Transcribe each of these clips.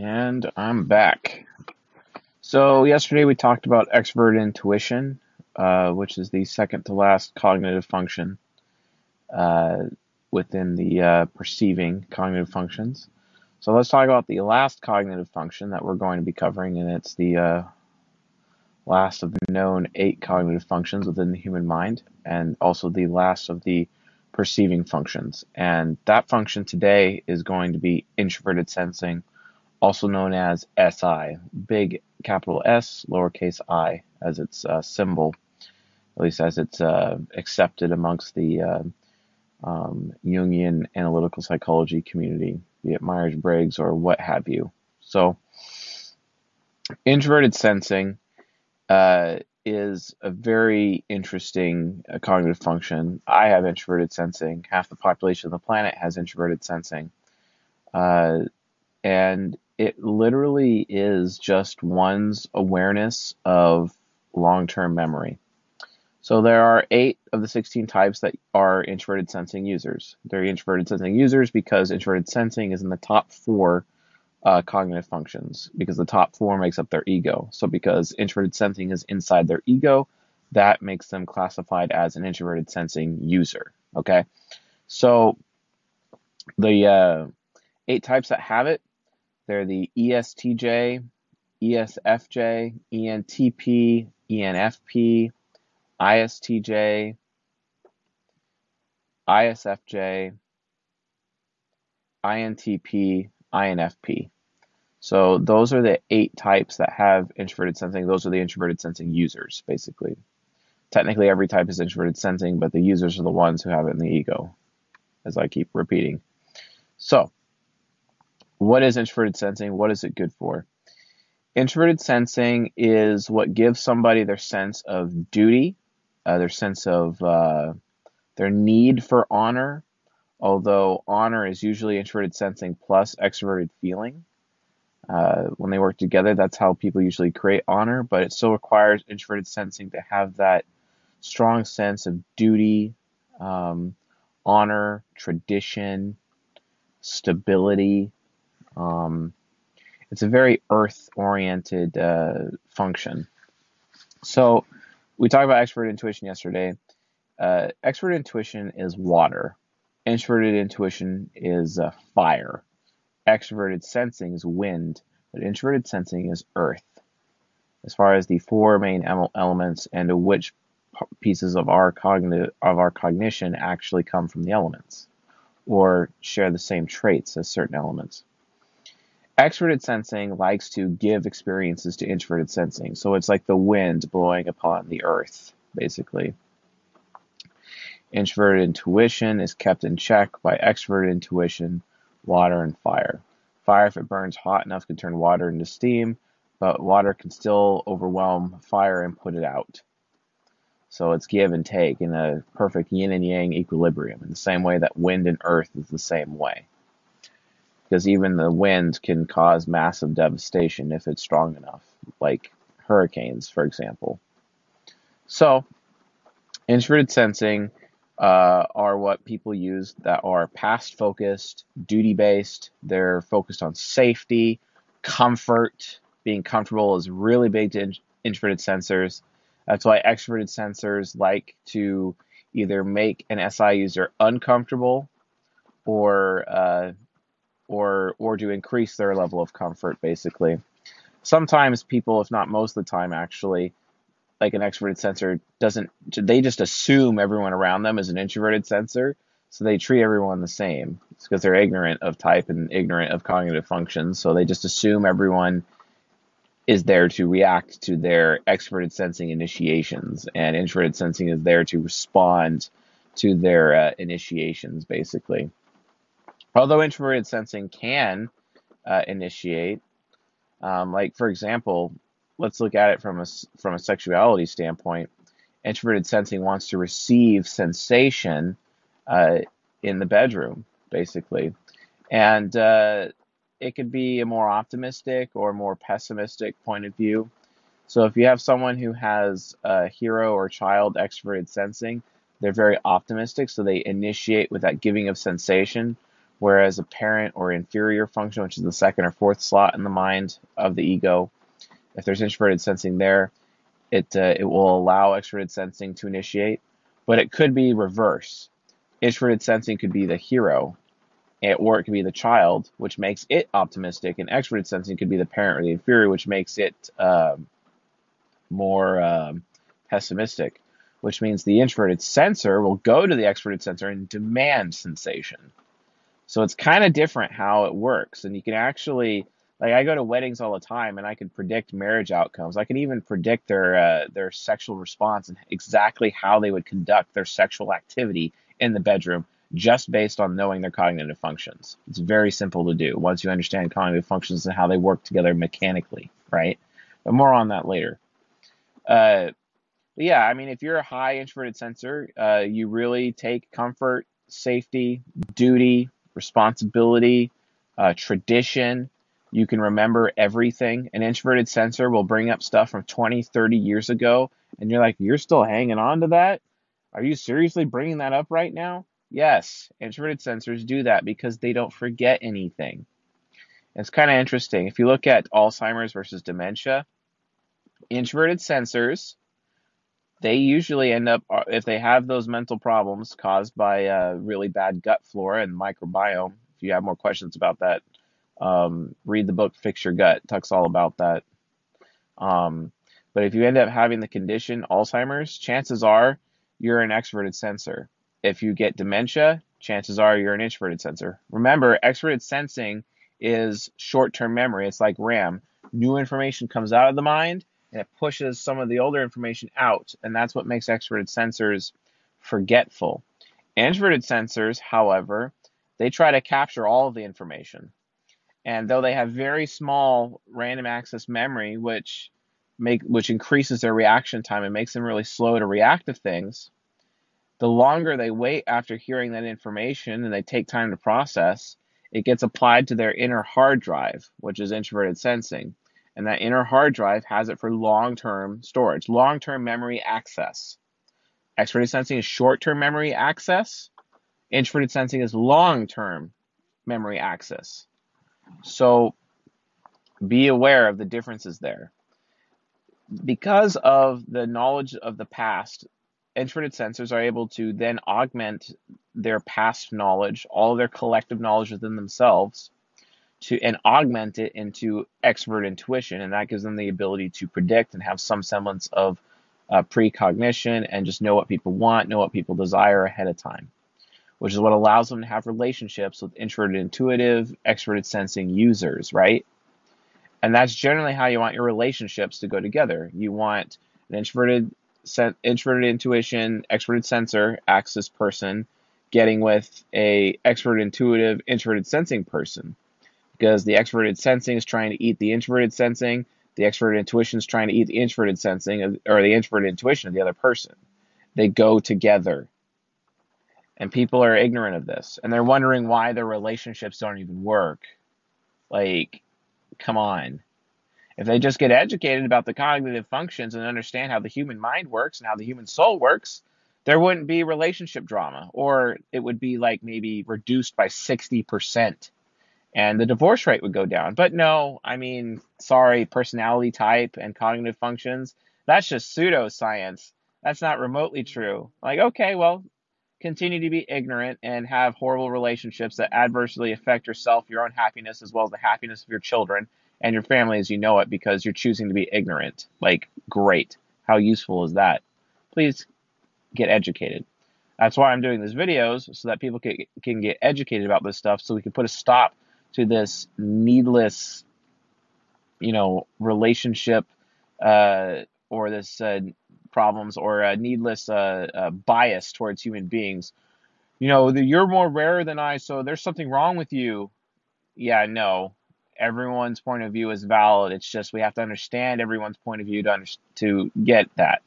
And I'm back. So, yesterday we talked about extroverted intuition, uh, which is the second to last cognitive function uh, within the uh, perceiving cognitive functions. So, let's talk about the last cognitive function that we're going to be covering, and it's the uh, last of the known eight cognitive functions within the human mind, and also the last of the perceiving functions. And that function today is going to be introverted sensing also known as SI, big capital S, lowercase i, as its uh, symbol, at least as it's uh, accepted amongst the uh, um, Jungian analytical psychology community, be it Myers Briggs or what have you. So, introverted sensing uh, is a very interesting uh, cognitive function. I have introverted sensing. Half the population of the planet has introverted sensing. Uh, and it literally is just one's awareness of long term memory. So there are eight of the 16 types that are introverted sensing users. They're introverted sensing users because introverted sensing is in the top four uh, cognitive functions because the top four makes up their ego. So because introverted sensing is inside their ego, that makes them classified as an introverted sensing user. Okay, so the uh, eight types that have it they're the ESTJ, ESFJ, ENTP, ENFP, ISTJ, ISFJ, INTP, INFP. So those are the eight types that have introverted sensing. Those are the introverted sensing users, basically. Technically, every type is introverted sensing, but the users are the ones who have it in the ego, as I keep repeating. So, what is introverted sensing? What is it good for? Introverted sensing is what gives somebody their sense of duty, uh, their sense of uh, their need for honor, although honor is usually introverted sensing plus extroverted feeling. Uh, when they work together, that's how people usually create honor, but it still requires introverted sensing to have that strong sense of duty, um, honor, tradition, stability, um, it's a very earth oriented uh, function. So, we talked about extroverted intuition yesterday. Uh, extroverted intuition is water, introverted intuition is uh, fire, extroverted sensing is wind, but introverted sensing is earth. As far as the four main elements and which pieces of our cognitive of our cognition actually come from the elements or share the same traits as certain elements. Extroverted sensing likes to give experiences to introverted sensing. So it's like the wind blowing upon the earth, basically. Introverted intuition is kept in check by extroverted intuition, water, and fire. Fire, if it burns hot enough, can turn water into steam, but water can still overwhelm fire and put it out. So it's give and take in a perfect yin and yang equilibrium, in the same way that wind and earth is the same way because even the wind can cause massive devastation if it's strong enough, like hurricanes, for example. So, introverted sensing uh, are what people use that are past focused, duty based. They're focused on safety, comfort. Being comfortable is really big to in- introverted sensors. That's why extroverted sensors like to either make an SI user uncomfortable or uh, or or to increase their level of comfort basically. Sometimes people if not most of the time actually like an extroverted sensor doesn't they just assume everyone around them is an introverted sensor so they treat everyone the same. It's because they're ignorant of type and ignorant of cognitive functions so they just assume everyone is there to react to their extroverted sensing initiations and introverted sensing is there to respond to their uh, initiations basically Although introverted sensing can uh, initiate, um, like for example, let's look at it from a from a sexuality standpoint. Introverted sensing wants to receive sensation uh, in the bedroom, basically, and uh, it could be a more optimistic or more pessimistic point of view. So if you have someone who has a hero or child extroverted sensing, they're very optimistic, so they initiate with that giving of sensation whereas a parent or inferior function, which is the second or fourth slot in the mind of the ego, if there's introverted sensing there, it uh, it will allow extroverted sensing to initiate, but it could be reverse. Introverted sensing could be the hero, or it could be the child, which makes it optimistic, and extroverted sensing could be the parent or the inferior, which makes it uh, more um, pessimistic. Which means the introverted sensor will go to the extroverted sensor and demand sensation. So it's kind of different how it works, and you can actually like I go to weddings all the time, and I can predict marriage outcomes. I can even predict their uh, their sexual response and exactly how they would conduct their sexual activity in the bedroom, just based on knowing their cognitive functions. It's very simple to do once you understand cognitive functions and how they work together mechanically, right? But more on that later. Uh, yeah, I mean, if you're a high introverted sensor, uh, you really take comfort, safety, duty, responsibility, uh, tradition you can remember everything. An introverted sensor will bring up stuff from 20, 30 years ago, and you're like, you're still hanging on to that? Are you seriously bringing that up right now? Yes, introverted sensors do that because they don't forget anything. It's kind of interesting. If you look at Alzheimer's versus dementia, introverted sensors, they usually end up, uh, if they have those mental problems caused by a really bad gut flora and microbiome, if you have more questions about that, um, read the book Fix Your Gut. Talks all about that. Um, but if you end up having the condition Alzheimer's, chances are you're an extroverted sensor. If you get dementia, chances are you're an introverted sensor. Remember, extroverted sensing is short term memory. It's like RAM. New information comes out of the mind and it pushes some of the older information out. And that's what makes extroverted sensors forgetful. Introverted sensors, however, they try to capture all of the information. And though they have very small random access memory, which make which increases their reaction time and makes them really slow to react to things, the longer they wait after hearing that information and they take time to process, it gets applied to their inner hard drive, which is introverted sensing. And that inner hard drive has it for long term storage, long term memory access. Extroverted sensing is short term memory access, introverted sensing is long term memory access. So be aware of the differences there. Because of the knowledge of the past, introverted sensors are able to then augment their past knowledge, all their collective knowledge within themselves, to and augment it into expert intuition, and that gives them the ability to predict and have some semblance of uh, precognition and just know what people want, know what people desire ahead of time which is what allows them to have relationships with introverted intuitive, extroverted sensing users, right? And that's generally how you want your relationships to go together. You want an introverted introverted intuition, extroverted sensor, axis person getting with a extroverted intuitive, introverted sensing person. Because the extroverted sensing is trying to eat the introverted sensing, the extroverted intuition is trying to eat the introverted sensing uh, or the introverted intuition of the other person. They go together. And people are ignorant of this. And they're wondering why their relationships don't even work. Like come on. If they just get educated about the cognitive functions and understand how the human mind works and how the human soul works there wouldn't be relationship drama. Or it would be like maybe reduced by 60% and the divorce rate would go down but no i mean sorry personality type and cognitive functions that's just pseudoscience that's not remotely true like okay well continue to be ignorant and have horrible relationships that adversely affect yourself, your own happiness, as well as the happiness of your children and your family as you know it because you're choosing to be ignorant. Like, great. How useful is that? Please get educated. That's why I'm doing these videos so that people can, can get educated about this stuff so we can put a stop to this needless, you know, relationship uh, or this uh, problems or a needless uh, uh, bias towards human beings. You know, you're more rare than I, so there's something wrong with you. Yeah, no. Everyone's point of view is valid. It's just we have to understand everyone's point of view to under- to get that.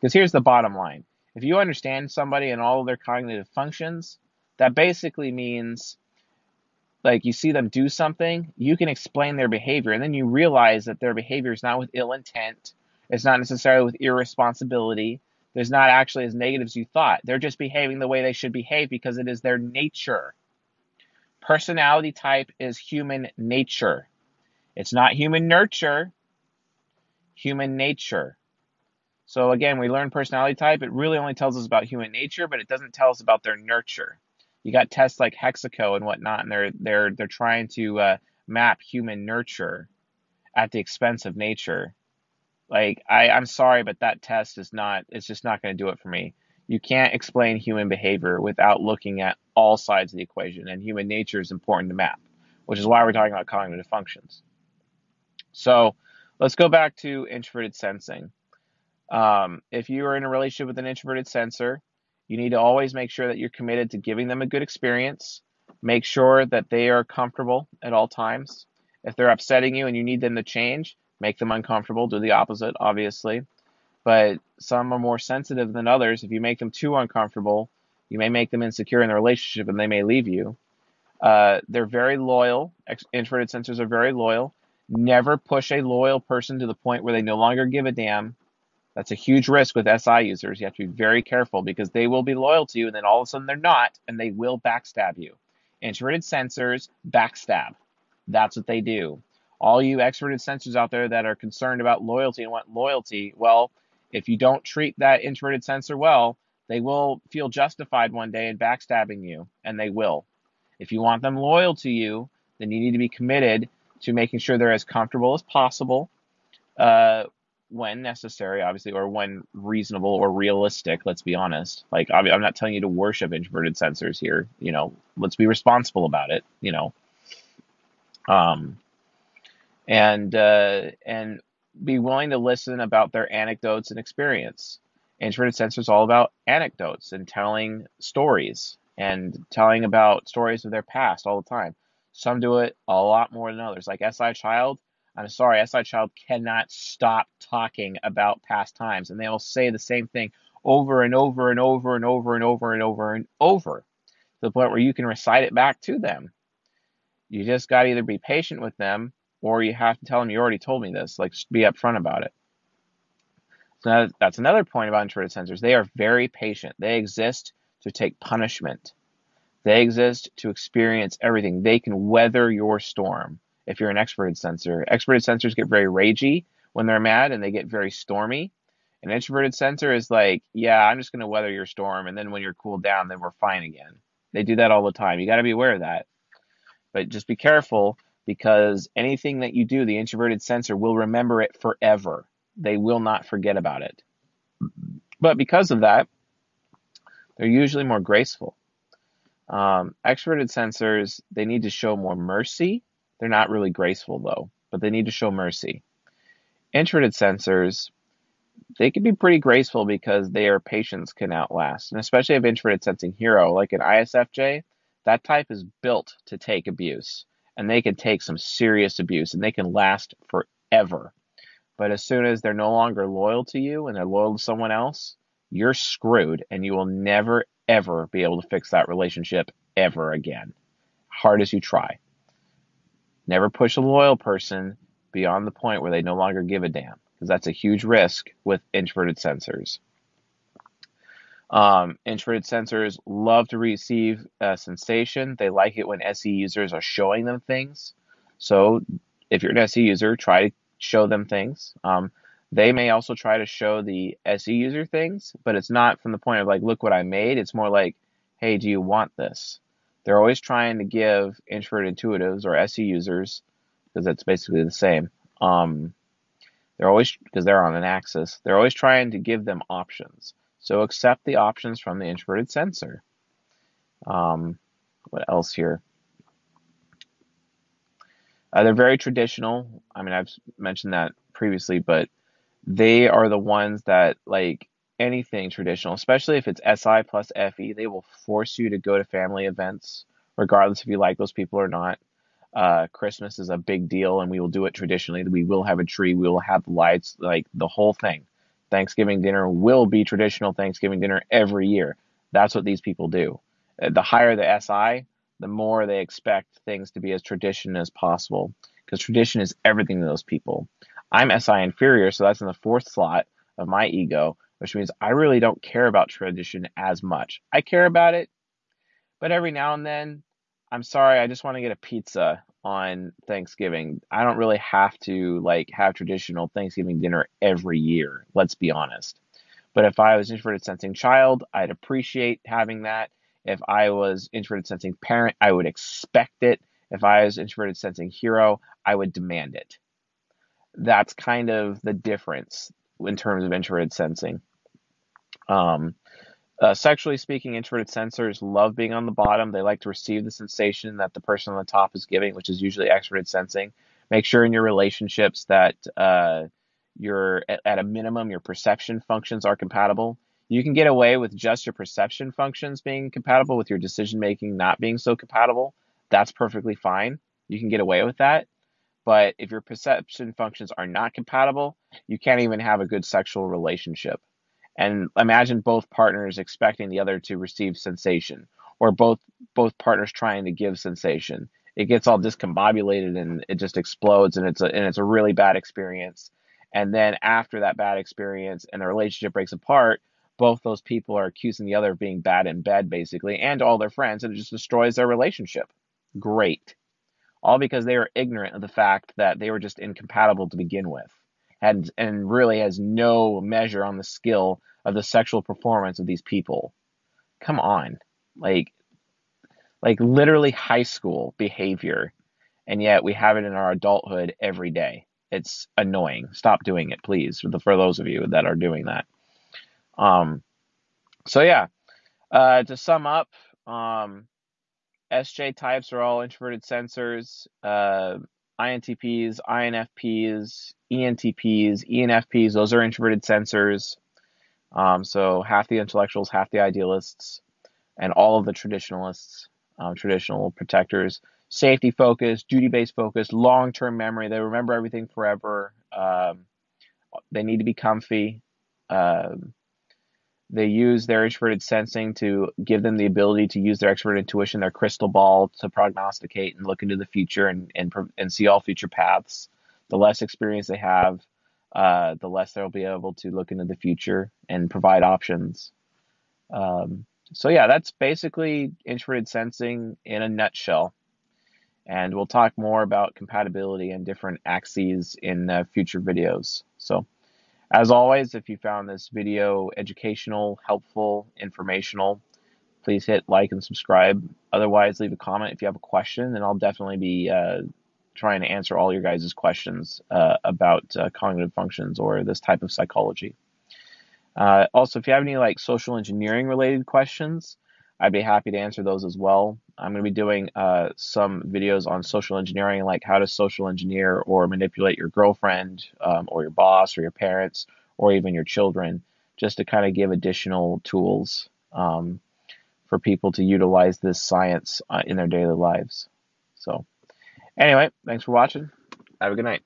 Because here's the bottom line: if you understand somebody and all of their cognitive functions, that basically means like you see them do something, you can explain their behavior, and then you realize that their behavior is not with ill intent it's not necessarily with irresponsibility. There's not actually as negative as you thought. They're just behaving the way they should behave because it is their nature. Personality type is human nature. It's not human nurture, human nature. So again, we learn personality type. It really only tells us about human nature, but it doesn't tell us about their nurture. You got tests like Hexaco and whatnot, and they're they're they're trying to uh, map human nurture at the expense of nature. Like I, I'm sorry, but that test is not. It's just not going to do it for me. You can't explain human behavior without looking at all sides of the equation, and human nature is important to map, which is why we're talking about cognitive functions. So let's go back to introverted sensing. Um, if you are in a relationship with an introverted sensor, you need to always make sure that you're committed to giving them a good experience. Make sure that they are comfortable at all times. If they're upsetting you and you need them to change, make them uncomfortable. Do the opposite, obviously. But some are more sensitive than others. If you make them too uncomfortable, you may make them insecure in the relationship and they may leave you. Uh, they're very loyal. Introverted sensors are very loyal. Never push a loyal person to the point where they no longer give a damn. That's a huge risk with SI users. You have to be very careful because they will be loyal to you and then all of a sudden they're not and they will backstab you. Introverted sensors backstab. That's what they do. All you extroverted sensors out there that are concerned about loyalty and want loyalty, well, if you don't treat that introverted sensor well, they will feel justified one day in backstabbing you, and they will. If you want them loyal to you, then you need to be committed to making sure they're as comfortable as possible uh, when necessary, obviously, or when reasonable or realistic. Let's be honest. Like, I'm not telling you to worship introverted sensors here. You know, let's be responsible about it. You know, um, and uh, and be willing to listen about their anecdotes and experience. Introverted sensors all about anecdotes and telling stories and telling about stories of their past all the time. Some do it a lot more than others. Like SI Child, I'm sorry, SI Child cannot stop talking about past times, and they will say the same thing over and over and over and over and over and over and over to the point where you can recite it back to them. You just got to either be patient with them or you have to tell them you already told me this. Like, be upfront about it. So that's another point about introverted sensors. They are very patient. They exist to take punishment. They exist to experience everything. They can weather your storm if you're an extroverted sensor. Extroverted sensors get very ragey when they're mad and they get very stormy. An introverted sensor is like, yeah, I'm just going to weather your storm. And then when you're cooled down, then we're fine again. They do that all the time. You got to be aware of that. But just be careful because anything that you do, the introverted sensor will remember it forever. They will not forget about it. But because of that, they're usually more graceful. Um, extroverted sensors, they need to show more mercy. They're not really graceful though, but they need to show mercy. Introverted sensors, they can be pretty graceful because their patience can outlast. And especially if introverted sensing hero, like an ISFJ, that type is built to take abuse and they can take some serious abuse and they can last forever. But as soon as they're no longer loyal to you and they're loyal to someone else, you're screwed and you will never, ever be able to fix that relationship ever again, hard as you try. Never push a loyal person beyond the point where they no longer give a damn, because that's a huge risk with introverted sensors. Um, introverted sensors love to receive a sensation. They like it when SE users are showing them things. So if you're an SE user, try to show them things. Um, they may also try to show the SE user things, but it's not from the point of like, look what I made. It's more like, hey, do you want this? They're always trying to give introverted intuitives or SE users, because it's basically the same. Um, they're always because they're on an axis. They're always trying to give them options. So accept the options from the introverted sensor. Um, what else here? Uh, they're very traditional. I mean, I've mentioned that previously, but they are the ones that like anything traditional, especially if it's SI plus FE, they will force you to go to family events, regardless if you like those people or not. Uh, Christmas is a big deal, and we will do it traditionally. We will have a tree, we will have lights, like the whole thing. Thanksgiving dinner will be traditional Thanksgiving dinner every year. That's what these people do. Uh, the higher the SI, the more they expect things to be as tradition as possible because tradition is everything to those people. I'm SI inferior, so that's in the fourth slot of my ego, which means I really don't care about tradition as much. I care about it, but every now and then I'm sorry, I just want to get a pizza on Thanksgiving. I don't really have to like have traditional Thanksgiving dinner every year, let's be honest. But if I was introverted sensing child, I'd appreciate having that. If I was introverted sensing parent, I would expect it. If I was introverted sensing hero, I would demand it. That's kind of the difference in terms of introverted sensing. Um, uh, sexually speaking, introverted sensors love being on the bottom. They like to receive the sensation that the person on the top is giving, which is usually extroverted sensing. Make sure in your relationships that uh, your at, at a minimum your perception functions are compatible. You can get away with just your perception functions being compatible with your decision making not being so compatible. That's perfectly fine. You can get away with that. But if your perception functions are not compatible, you can't even have a good sexual relationship and imagine both partners expecting the other to receive sensation or both both partners trying to give sensation. It gets all discombobulated and it just explodes and it's a and it's a really bad experience. And then after that bad experience and the relationship breaks apart both those people are accusing the other of being bad in bed basically and all their friends and it just destroys their relationship. Great. All because they were ignorant of the fact that they were just incompatible to begin with and and really has no measure on the skill of the sexual performance of these people. Come on. Like like literally high school behavior and yet we have it in our adulthood every day. It's annoying. Stop doing it, please, for, the, for those of you that are doing that. Um, so yeah, uh, to sum up, um, SJ types are all introverted sensors. Uh, INTPs, INFPs, ENTPs, ENFPs, those are introverted sensors. Um, so half the intellectuals, half the idealists, and all of the traditionalists, um, traditional protectors, safety focused, duty based focused, long term memory. They remember everything forever. Um, they need to be comfy. Um, they use their introverted sensing to give them the ability to use their extroverted intuition, their crystal ball, to prognosticate and look into the future and, and, and see all future paths. The less experience they have, uh, the less they'll be able to look into the future and provide options. Um, so, yeah, that's basically introverted sensing in a nutshell. And we'll talk more about compatibility and different axes in uh, future videos. So, as always, if you found this video educational, helpful, informational, please hit like and subscribe. Otherwise, leave a comment if you have a question, and I'll definitely be uh, trying to answer all your guys' questions uh, about uh, cognitive functions or this type of psychology. Uh, also, if you have any like social engineering related questions, I'd be happy to answer those as well. I'm going to be doing uh, some videos on social engineering, like how to social engineer or manipulate your girlfriend um, or your boss or your parents or even your children, just to kind of give additional tools um, for people to utilize this science uh, in their daily lives. So, anyway, thanks for watching. Have a good night.